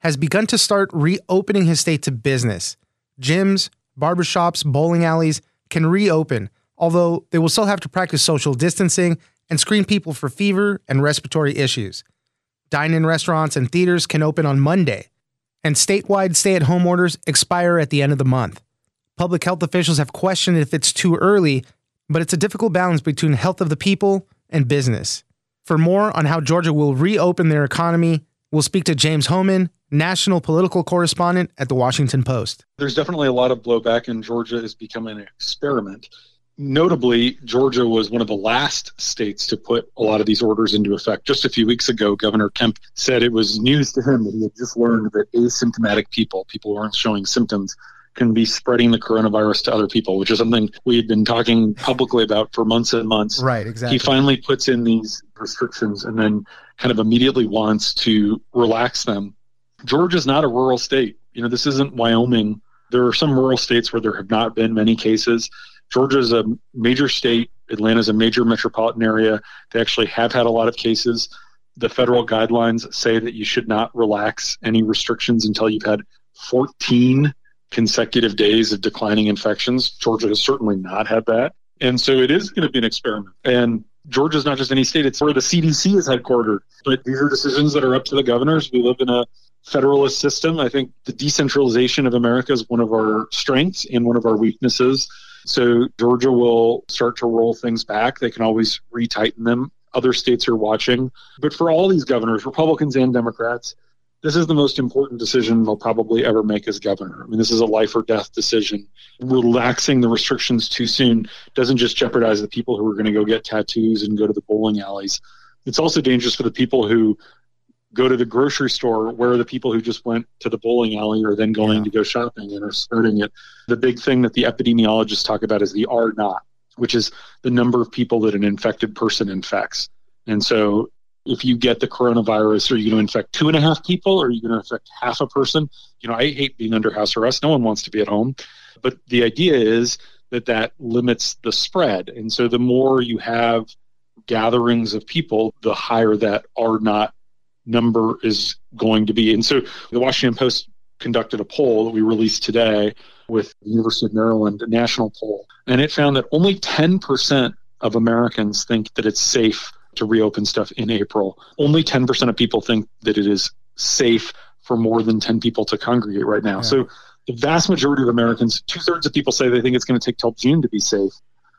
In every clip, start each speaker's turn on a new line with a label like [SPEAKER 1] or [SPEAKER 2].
[SPEAKER 1] has begun to start reopening his state to business. Gyms, barbershops, bowling alleys can reopen, although they will still have to practice social distancing and screen people for fever and respiratory issues. Dine in restaurants and theaters can open on Monday, and statewide stay at home orders expire at the end of the month. Public health officials have questioned if it's too early, but it's a difficult balance between health of the people and business. For more on how Georgia will reopen their economy, we'll speak to James Hohmann, national political correspondent at the Washington Post.
[SPEAKER 2] There's definitely a lot of blowback, and Georgia is becoming an experiment. Notably, Georgia was one of the last states to put a lot of these orders into effect. Just a few weeks ago, Governor Kemp said it was news to him that he had just learned that asymptomatic people, people who aren't showing symptoms, can be spreading the coronavirus to other people, which is something we had been talking publicly about for months and months.
[SPEAKER 1] Right, exactly.
[SPEAKER 2] He finally puts in these restrictions and then kind of immediately wants to relax them. Georgia's not a rural state. You know, this isn't Wyoming. There are some rural states where there have not been many cases. Georgia is a major state. Atlanta is a major metropolitan area. They actually have had a lot of cases. The federal guidelines say that you should not relax any restrictions until you've had 14 consecutive days of declining infections. Georgia has certainly not had that. And so it is going to be an experiment. And Georgia is not just any state, it's where the CDC is headquartered. But these are decisions that are up to the governors. We live in a federalist system. I think the decentralization of America is one of our strengths and one of our weaknesses. So Georgia will start to roll things back. They can always retighten them. Other states are watching. But for all these governors, Republicans and Democrats, this is the most important decision they'll probably ever make as governor. I mean, this is a life or death decision. Relaxing the restrictions too soon doesn't just jeopardize the people who are going to go get tattoos and go to the bowling alleys. It's also dangerous for the people who go to the grocery store where the people who just went to the bowling alley are then going yeah. to go shopping and are starting it. The big thing that the epidemiologists talk about is the R naught, which is the number of people that an infected person infects. And so if you get the coronavirus, are you going to infect two and a half people or are you going to infect half a person? You know, I hate being under house arrest. No one wants to be at home. But the idea is that that limits the spread. And so the more you have gatherings of people, the higher that R naught number is going to be. And so the Washington Post conducted a poll that we released today with the University of Maryland, a national poll, and it found that only 10% of Americans think that it's safe to reopen stuff in April. Only 10% of people think that it is safe for more than 10 people to congregate right now. Yeah. So the vast majority of Americans, two thirds of people say they think it's going to take till June to be safe.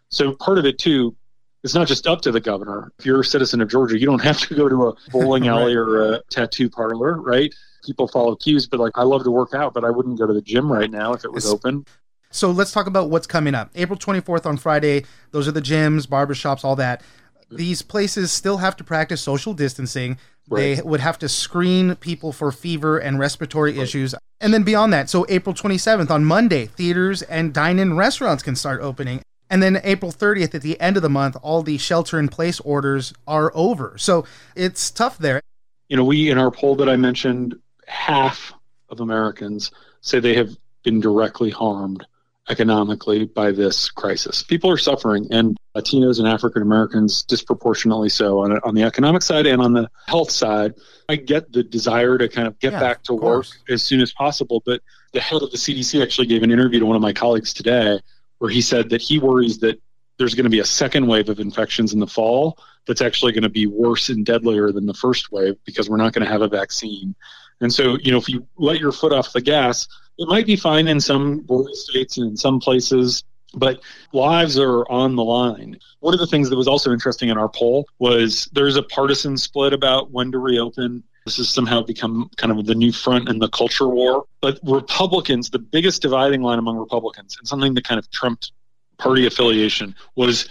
[SPEAKER 2] So part of it too it's not just up to the governor. If you're a citizen of Georgia, you don't have to go to a bowling alley right. or a tattoo parlor, right? People follow cues, but like I love to work out, but I wouldn't go to the gym right now if it was it's, open.
[SPEAKER 1] So let's talk about what's coming up. April 24th on Friday, those are the gyms, barbershops, all that. These places still have to practice social distancing. Right. They would have to screen people for fever and respiratory right. issues. And then beyond that, so April 27th on Monday, theaters and dine in restaurants can start opening. And then April 30th, at the end of the month, all the shelter in place orders are over. So it's tough there.
[SPEAKER 2] You know, we, in our poll that I mentioned, half of Americans say they have been directly harmed economically by this crisis. People are suffering, and Latinos and African Americans disproportionately so on, on the economic side and on the health side. I get the desire to kind of get yeah, back to work as soon as possible, but the head of the CDC actually gave an interview to one of my colleagues today where he said that he worries that there's going to be a second wave of infections in the fall that's actually going to be worse and deadlier than the first wave because we're not going to have a vaccine. And so, you know, if you let your foot off the gas, it might be fine in some border states and in some places, but lives are on the line. One of the things that was also interesting in our poll was there's a partisan split about when to reopen. This has somehow become kind of the new front in the culture war. But Republicans, the biggest dividing line among Republicans, and something that kind of trumped party affiliation, was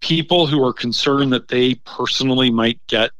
[SPEAKER 2] people who are concerned that they personally might get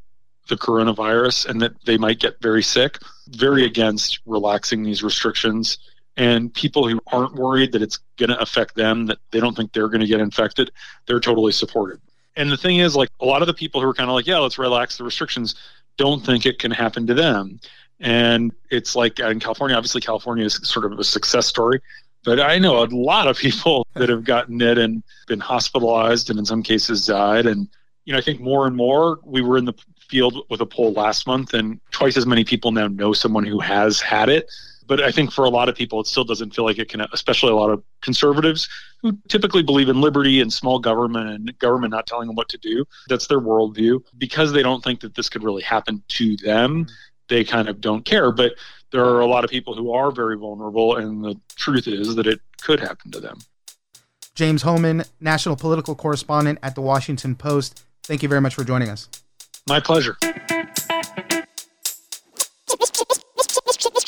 [SPEAKER 2] the coronavirus and that they might get very sick. very against relaxing these restrictions. And people who aren't worried that it's going to affect them, that they don't think they're going to get infected, they're totally supportive. And the thing is, like a lot of the people who are kind of like, yeah, let's relax the restrictions, don't think it can happen to them. And it's like uh, in California, obviously, California is sort of a success story. But I know a lot of people that have gotten it and been hospitalized and in some cases died. And, you know, I think more and more we were in the field with a poll last month, and twice as many people now know someone who has had it. But I think for a lot of people, it still doesn't feel like it can, especially a lot of conservatives who typically believe in liberty and small government and government not telling them what to do. That's their worldview. Because they don't think that this could really happen to them, mm-hmm. they kind of don't care. But there are a lot of people who are very vulnerable, and the truth is that it could happen to them.
[SPEAKER 1] James Hohmann, national political correspondent at the Washington Post. Thank you very much for joining us.
[SPEAKER 2] My pleasure.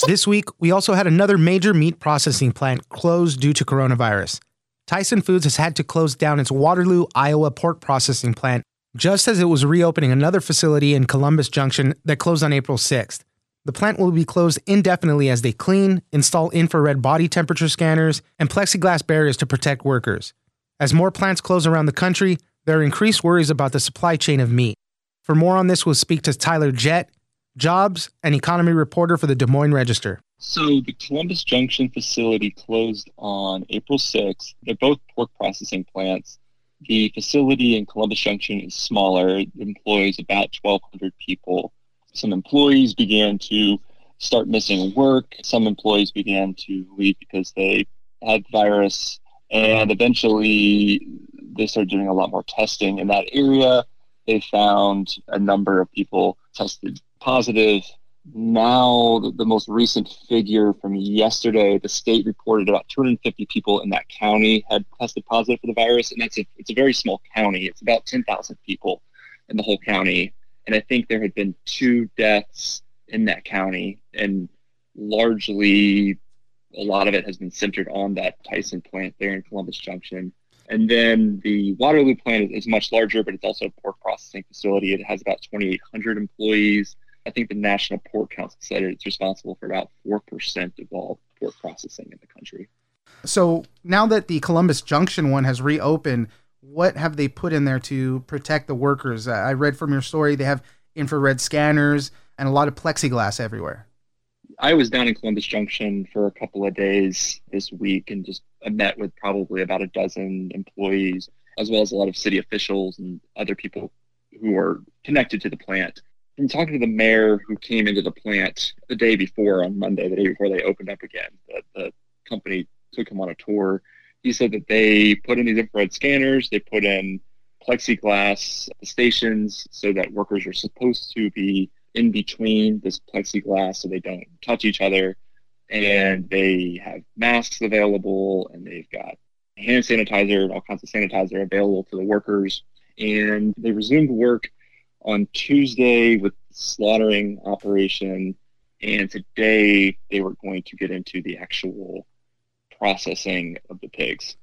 [SPEAKER 1] This week, we also had another major meat processing plant closed due to coronavirus. Tyson Foods has had to close down its Waterloo, Iowa pork processing plant just as it was reopening another facility in Columbus Junction that closed on April 6th. The plant will be closed indefinitely as they clean, install infrared body temperature scanners, and plexiglass barriers to protect workers. As more plants close around the country, there are increased worries about the supply chain of meat. For more on this, we'll speak to Tyler Jett, jobs and economy reporter for the Des Moines Register.
[SPEAKER 3] So the Columbus Junction facility closed on April 6th. They're both pork processing plants. The facility in Columbus Junction is smaller. It employs about 1,200 people. Some employees began to start missing work. Some employees began to leave because they had virus. And eventually, they started doing a lot more testing in that area. They found a number of people tested positive. Now, the, most recent figure from yesterday, the state reported about 250 people in that county had tested positive for the virus, and that's a, it's a very small county. It's about 10,000 people in the whole county, and I think there had been two deaths in that county, and largely a lot of it has been centered on that Tyson plant there in Columbus Junction. And then the Waterloo plant is, is much larger, but it's also a pork processing facility. It has about 2,800 employees. I think the National Pork Council said it's responsible for about 4% of all pork processing in the country.
[SPEAKER 1] So now that the Columbus Junction one has reopened, what have they put in there to protect the workers? I read from your story they have infrared scanners and a lot of plexiglass everywhere.
[SPEAKER 3] I was down in Columbus Junction for a couple of days this week and just met with probably about a dozen employees, as well as a lot of city officials and other people who are connected to the plant from talking to the mayor who came into the plant the day before on Monday, the day before they opened up again, the, the company took him on a tour. He said that they put in these infrared scanners, they put in plexiglass stations so that workers are supposed to be in between this plexiglass so they don't touch each other. And they have masks available and they've got hand sanitizer and all kinds of sanitizer available to the workers. And they resumed work on Tuesday with slaughtering operation, and today they were going to get into the actual processing of the pigs.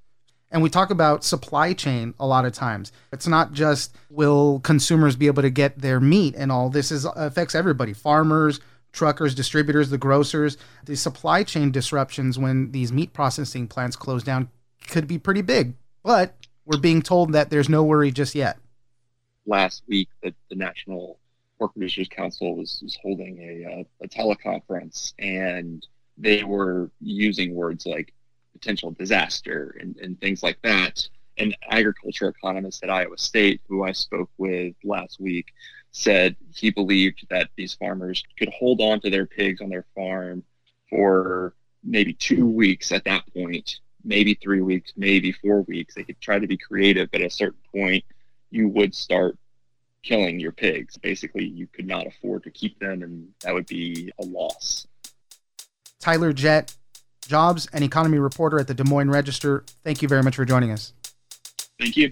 [SPEAKER 1] And we talk about supply chain a lot of times. It's not just will consumers be able to get their meat and all. This is affects everybody: farmers, truckers, distributors, the grocers. The supply chain disruptions when these meat processing plants close down could be pretty big. But we're being told that there's no worry just yet
[SPEAKER 3] last week that the National Pork Producers Council was, was holding a, uh, a teleconference and they were using words like potential disaster and, and things like that. An agriculture economist at Iowa State, who I spoke with last week, said he believed that these farmers could hold on to their pigs on their farm for maybe two weeks at that point, maybe three weeks, maybe four weeks. They could try to be creative, but at a certain point, you would start killing your pigs. Basically, you could not afford to keep them, and that would be a loss.
[SPEAKER 1] Tyler Jett, jobs and economy reporter at the Des Moines Register. Thank you very much for joining us.
[SPEAKER 3] Thank you.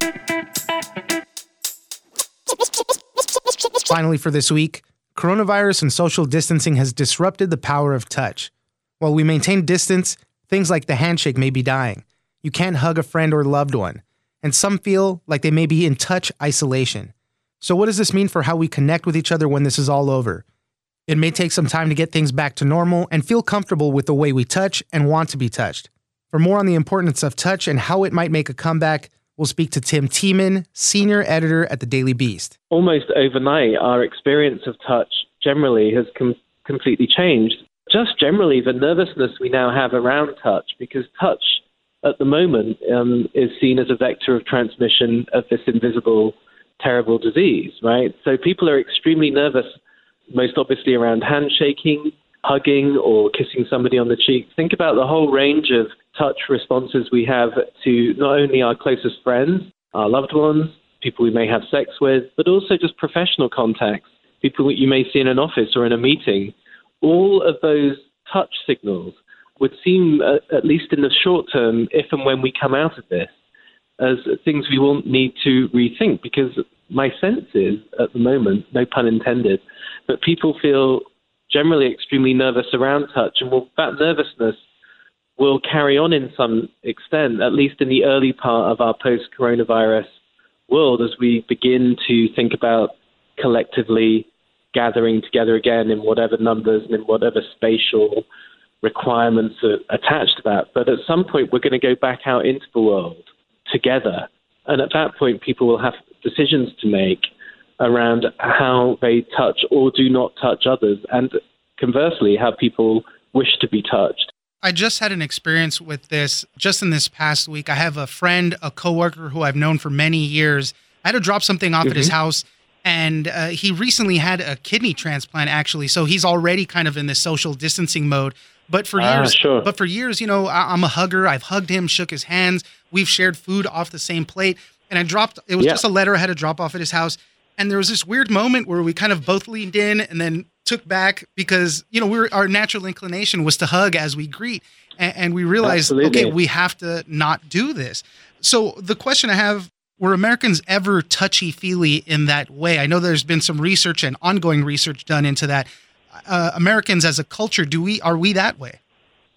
[SPEAKER 1] Finally, for this week, coronavirus and social distancing has disrupted the power of touch. While we maintain distance, things like the handshake may be dying. You can't hug a friend or loved one and some feel like they may be in touch isolation. So, what does this mean for how we connect with each other when this is all over? It may take some time to get things back to normal and feel comfortable with the way we touch and want to be touched. For more on the importance of touch and how it might make a comeback, we'll speak to Tim Teeman, senior editor at the Daily Beast.
[SPEAKER 4] Almost overnight, our experience of touch generally has com- completely changed. Just generally, the nervousness we now have around touch, because touch at the moment um, is seen as a vector of transmission of this invisible, terrible disease, right? So people are extremely nervous, most obviously around handshaking, hugging, or kissing somebody on the cheek. Think about the whole range of touch responses we have to not only our closest friends, our loved ones, people we may have sex with, but also just professional contacts, people that you may see in an office or in a meeting. All of those touch signals would seem, uh, at least in the short term, if and when we come out of this, as things we will need to rethink. Because my sense is, at the moment, no pun intended, that people feel generally extremely nervous around touch, and will, that nervousness will carry on in some extent, at least in the early part of our post coronavirus world, as we begin to think about collectively gathering together again in whatever numbers and in whatever spatial requirements attached to that. But at some point, we're going to go back out into the world together. And at that point, people will have decisions to make around how they touch or do not touch others, and conversely, how people wish to be touched.
[SPEAKER 1] I just had an experience with this just in this past week. I have a friend, a coworker who I've known for many years. I had to drop something off mm-hmm. at his mm-hmm. house, and uh, he recently had a kidney transplant, actually. So he's already kind of in this social distancing mode. But for ah, years, sure. but for years, you know, I, am a hugger. I've hugged him, shook his hands. We've shared food off the same plate. And I dropped. It was yeah. just a letter I had to drop off at his house. And there was this weird moment where we kind of both leaned in and then took back because you know we were, our natural inclination was to hug as we greet, and, and we realized Absolutely. okay we have to not do this. So the question I have were Americans ever touchy feely in that way? I know there's been some research and ongoing research done into that uh, Americans as a culture, do we are we that way?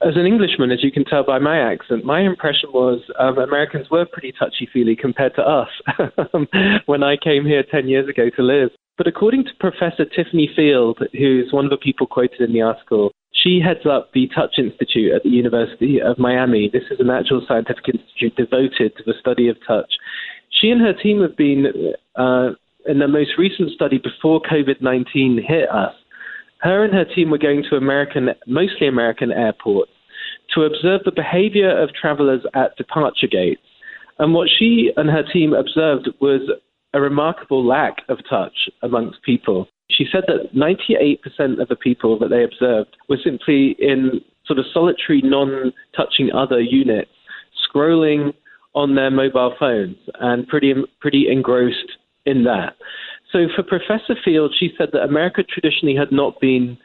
[SPEAKER 4] As an Englishman, as you can tell by my accent, my impression was um, Americans were pretty touchy feely compared to us when I came here 10 years ago to live. But according to Professor Tiffany Field, who's one of the people quoted in the article, she heads up the Touch Institute at the University of Miami. This is a natural scientific institute devoted to the study of touch. She and her team have been, uh, in the most recent study before COVID 19 hit us, her and her team were going to American, mostly American airports to observe the behavior of travelers at departure gates. And what she and her team observed was a remarkable lack of touch amongst people. She said that 98% of the people that they observed were simply in sort of solitary, non touching other units, scrolling on their mobile phones and pretty, pretty engrossed in that. So for Professor Field, she said that America traditionally had not been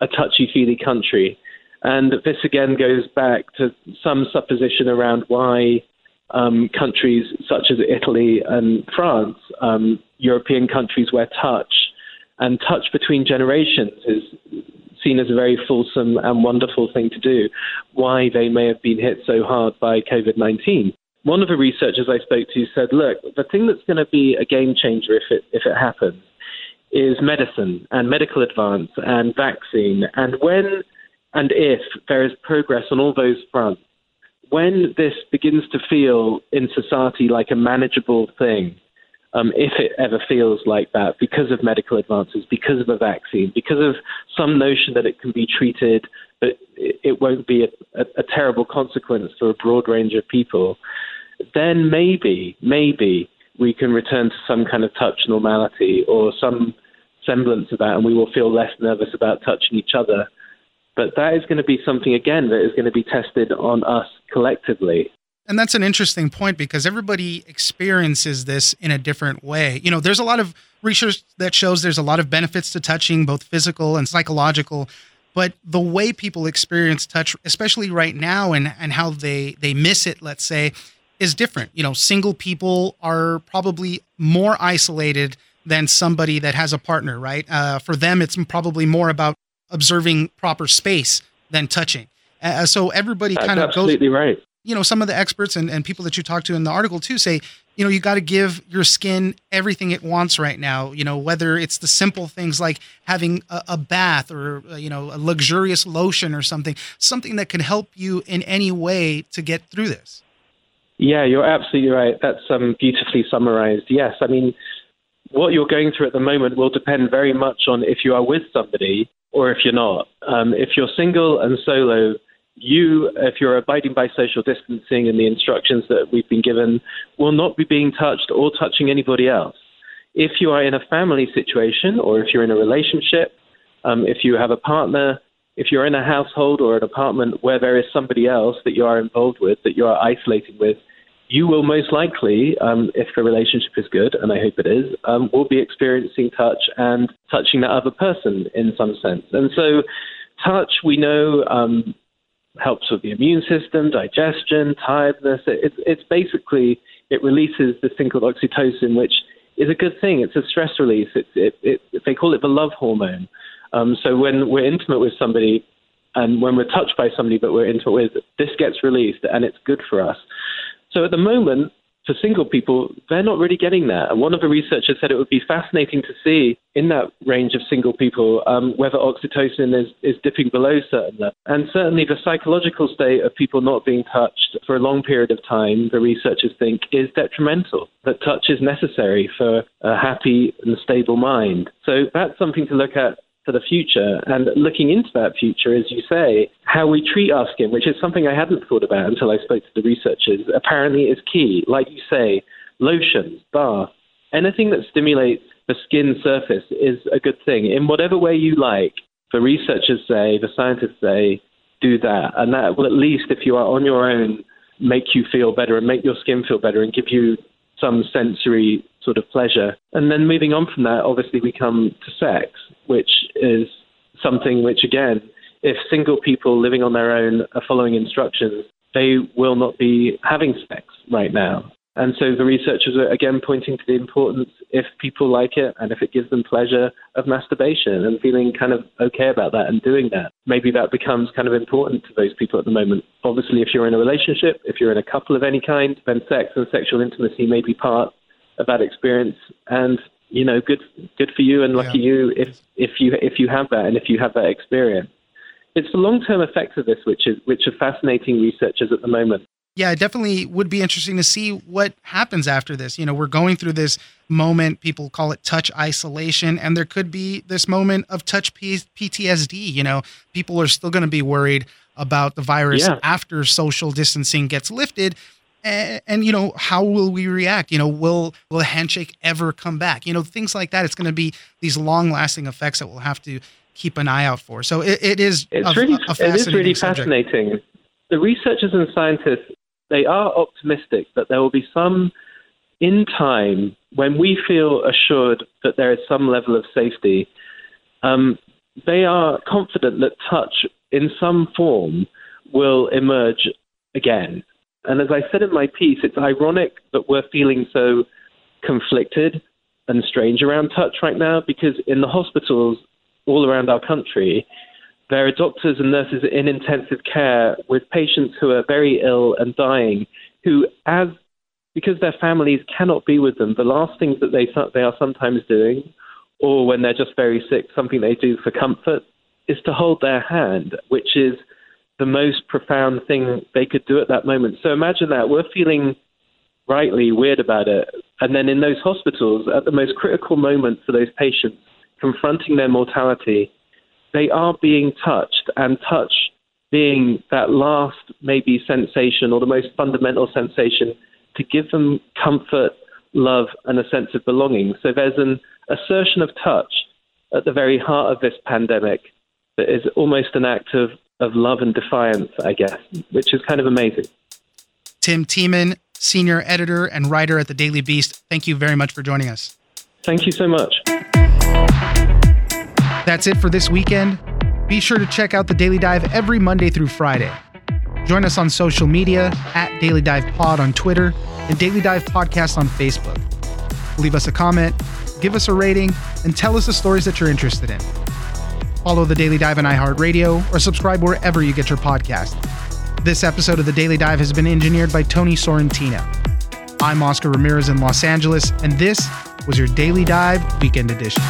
[SPEAKER 4] a touchy feely country. And this again goes back to some supposition around why um, countries such as Italy and France, um, European countries where touch. And touch between generations is seen as a very fulsome and wonderful thing to do, why they may have been hit so hard by COVID 19 one of the researchers I spoke to said, look, the thing that's going to be a game changer if it, if it happens is medicine and medical advance and vaccine. And when and if there is progress on all those fronts, when this begins to feel in society like a manageable thing, um, if it ever feels like that, because of medical advances, because of a vaccine, because of some notion that it can be treated, but it won't be a, a, a terrible consequence for a broad range of people, then maybe, maybe we can return to some kind of touch normality or some semblance of that, and we will feel less nervous about touching each other. But that is going to be something, again, that is going to be tested on us collectively.
[SPEAKER 1] And that's an interesting point because everybody experiences this in a different way. You know, there's a lot of research that shows there's a lot of benefits to touching, both physical and psychological. But the way people experience touch, especially right now, and, and how they, they miss it, let's say, is different. You know, single people are probably more isolated than somebody that has a partner, right? Uh, for them, it's probably more about observing proper space than touching. Uh, so everybody kind of
[SPEAKER 4] goes. Absolutely right.
[SPEAKER 1] you know, some of the experts and, and people that you talk to in the article too say, you know, you got to give your skin everything it wants right now. You know, whether it's the simple things like having a, a bath or, uh, you know, a luxurious lotion or something, something that can help you in any way to get through this.
[SPEAKER 4] Yeah, you're absolutely right. That's um, beautifully summarized. Yes, I mean, what you're going through at the moment will depend very much on if you are with somebody or if you're not. Um, if you're single and solo, you, if you're abiding by social distancing and the instructions that we've been given, will not be being touched or touching anybody else. If you are in a family situation or if you're in a relationship, um, if you have a partner, if you're in a household or an apartment where there is somebody else that you are involved with, that you are isolating with, you will most likely, um, if the relationship is good, and I hope it is, um, will be experiencing touch and touching that other person in some sense. And so, touch, we know, um, helps with the immune system, digestion, tiredness. It's, it's basically, it releases this thing called oxytocin, which is a good thing. It's a stress release. It, it, they call it the love hormone. Um, so when we're intimate with somebody, and when we're touched by somebody that we're intimate with, this gets released, and it's good for us. So at the moment, for single people, they're not really getting that. And one of the researchers said it would be fascinating to see in that range of single people um, whether oxytocin is, is dipping below certain levels. And certainly the psychological state of people not being touched for a long period of time, the researchers think, is detrimental. That touch is necessary for a happy and stable mind. So that's something to look at for the future and looking into that future, as you say, how we treat our skin, which is something I hadn't thought about until I spoke to the researchers, apparently is key. Like you say, lotions, bath, anything that stimulates the skin surface is a good thing in whatever way you like. The researchers say, the scientists say, do that. And that will, at least if you are on your own, make you feel better and make your skin feel better and give you some sensory sort of pleasure. And then moving on from that, obviously we come to sex, which is something which, again, if single people living on their own are following instructions, they will not be having sex right now. And so the researchers are again pointing to the importance, if people like it and if it gives them pleasure, of masturbation and feeling kind of okay about that and doing that. Maybe that becomes kind of important to those people at the moment. Obviously, if you're in a relationship, if you're in a couple of any kind, then sex and sexual intimacy may be part of that experience. And you know, good good for you and lucky yeah. you if if you if you have that and if you have that experience. It's the long term effects of this which is which are fascinating researchers at the moment.
[SPEAKER 1] Yeah, it definitely would be interesting to see what happens after this. You know, we're going through this moment, people call it touch isolation, and there could be this moment of touch PTSD. You know, people are still going to be worried about the virus yeah. after social distancing gets lifted and, and, you know how will we react? You know will will a handshake ever come back? You know things like that it's going to be these long lasting effects that we'll have to keep an eye out for. So it, it is
[SPEAKER 4] it's a, really a it is really subject. fascinating. The researchers and scientists they are optimistic that there will be some in time when we feel assured that there is some level of safety. Um, they are confident that touch in some form will emerge again and as I said in my piece, it's ironic that we're feeling so conflicted and strange around touch right now because in the hospitals all around our country, there are doctors and nurses in intensive care with patients who are very ill and dying, who, as because their families cannot be with them, the last things that they they are sometimes doing, or when they're just very sick, something they do for comfort, is to hold their hand, which is the most profound thing they could do at that moment. So imagine that. We're feeling rightly weird about it. And then in those hospitals, at the most critical moment for those patients, confronting their mortality, they are being touched, and touch being that last maybe sensation or the most fundamental sensation to give them comfort, love, and a sense of belonging. So there's an assertion of touch at the very heart of this pandemic that is almost an act of of love and defiance, I guess, which is kind of amazing.
[SPEAKER 1] Tim Teeman, senior editor and writer at the Daily Beast, thank you very much for joining us.
[SPEAKER 4] Thank you so much.
[SPEAKER 1] That's it for this weekend. Be sure to check out the Daily Dive every Monday through Friday. Join us on social media at Daily Dive Pod on Twitter and Daily Dive Podcast on Facebook. Leave us a comment, give us a rating, and tell us the stories that you're interested in. Follow the Daily Dive on iHeartRadio or subscribe wherever you get your podcast. This episode of the Daily Dive has been engineered by Tony Sorrentino. I'm Oscar Ramirez in Los Angeles, and this was your Daily Dive Weekend Edition.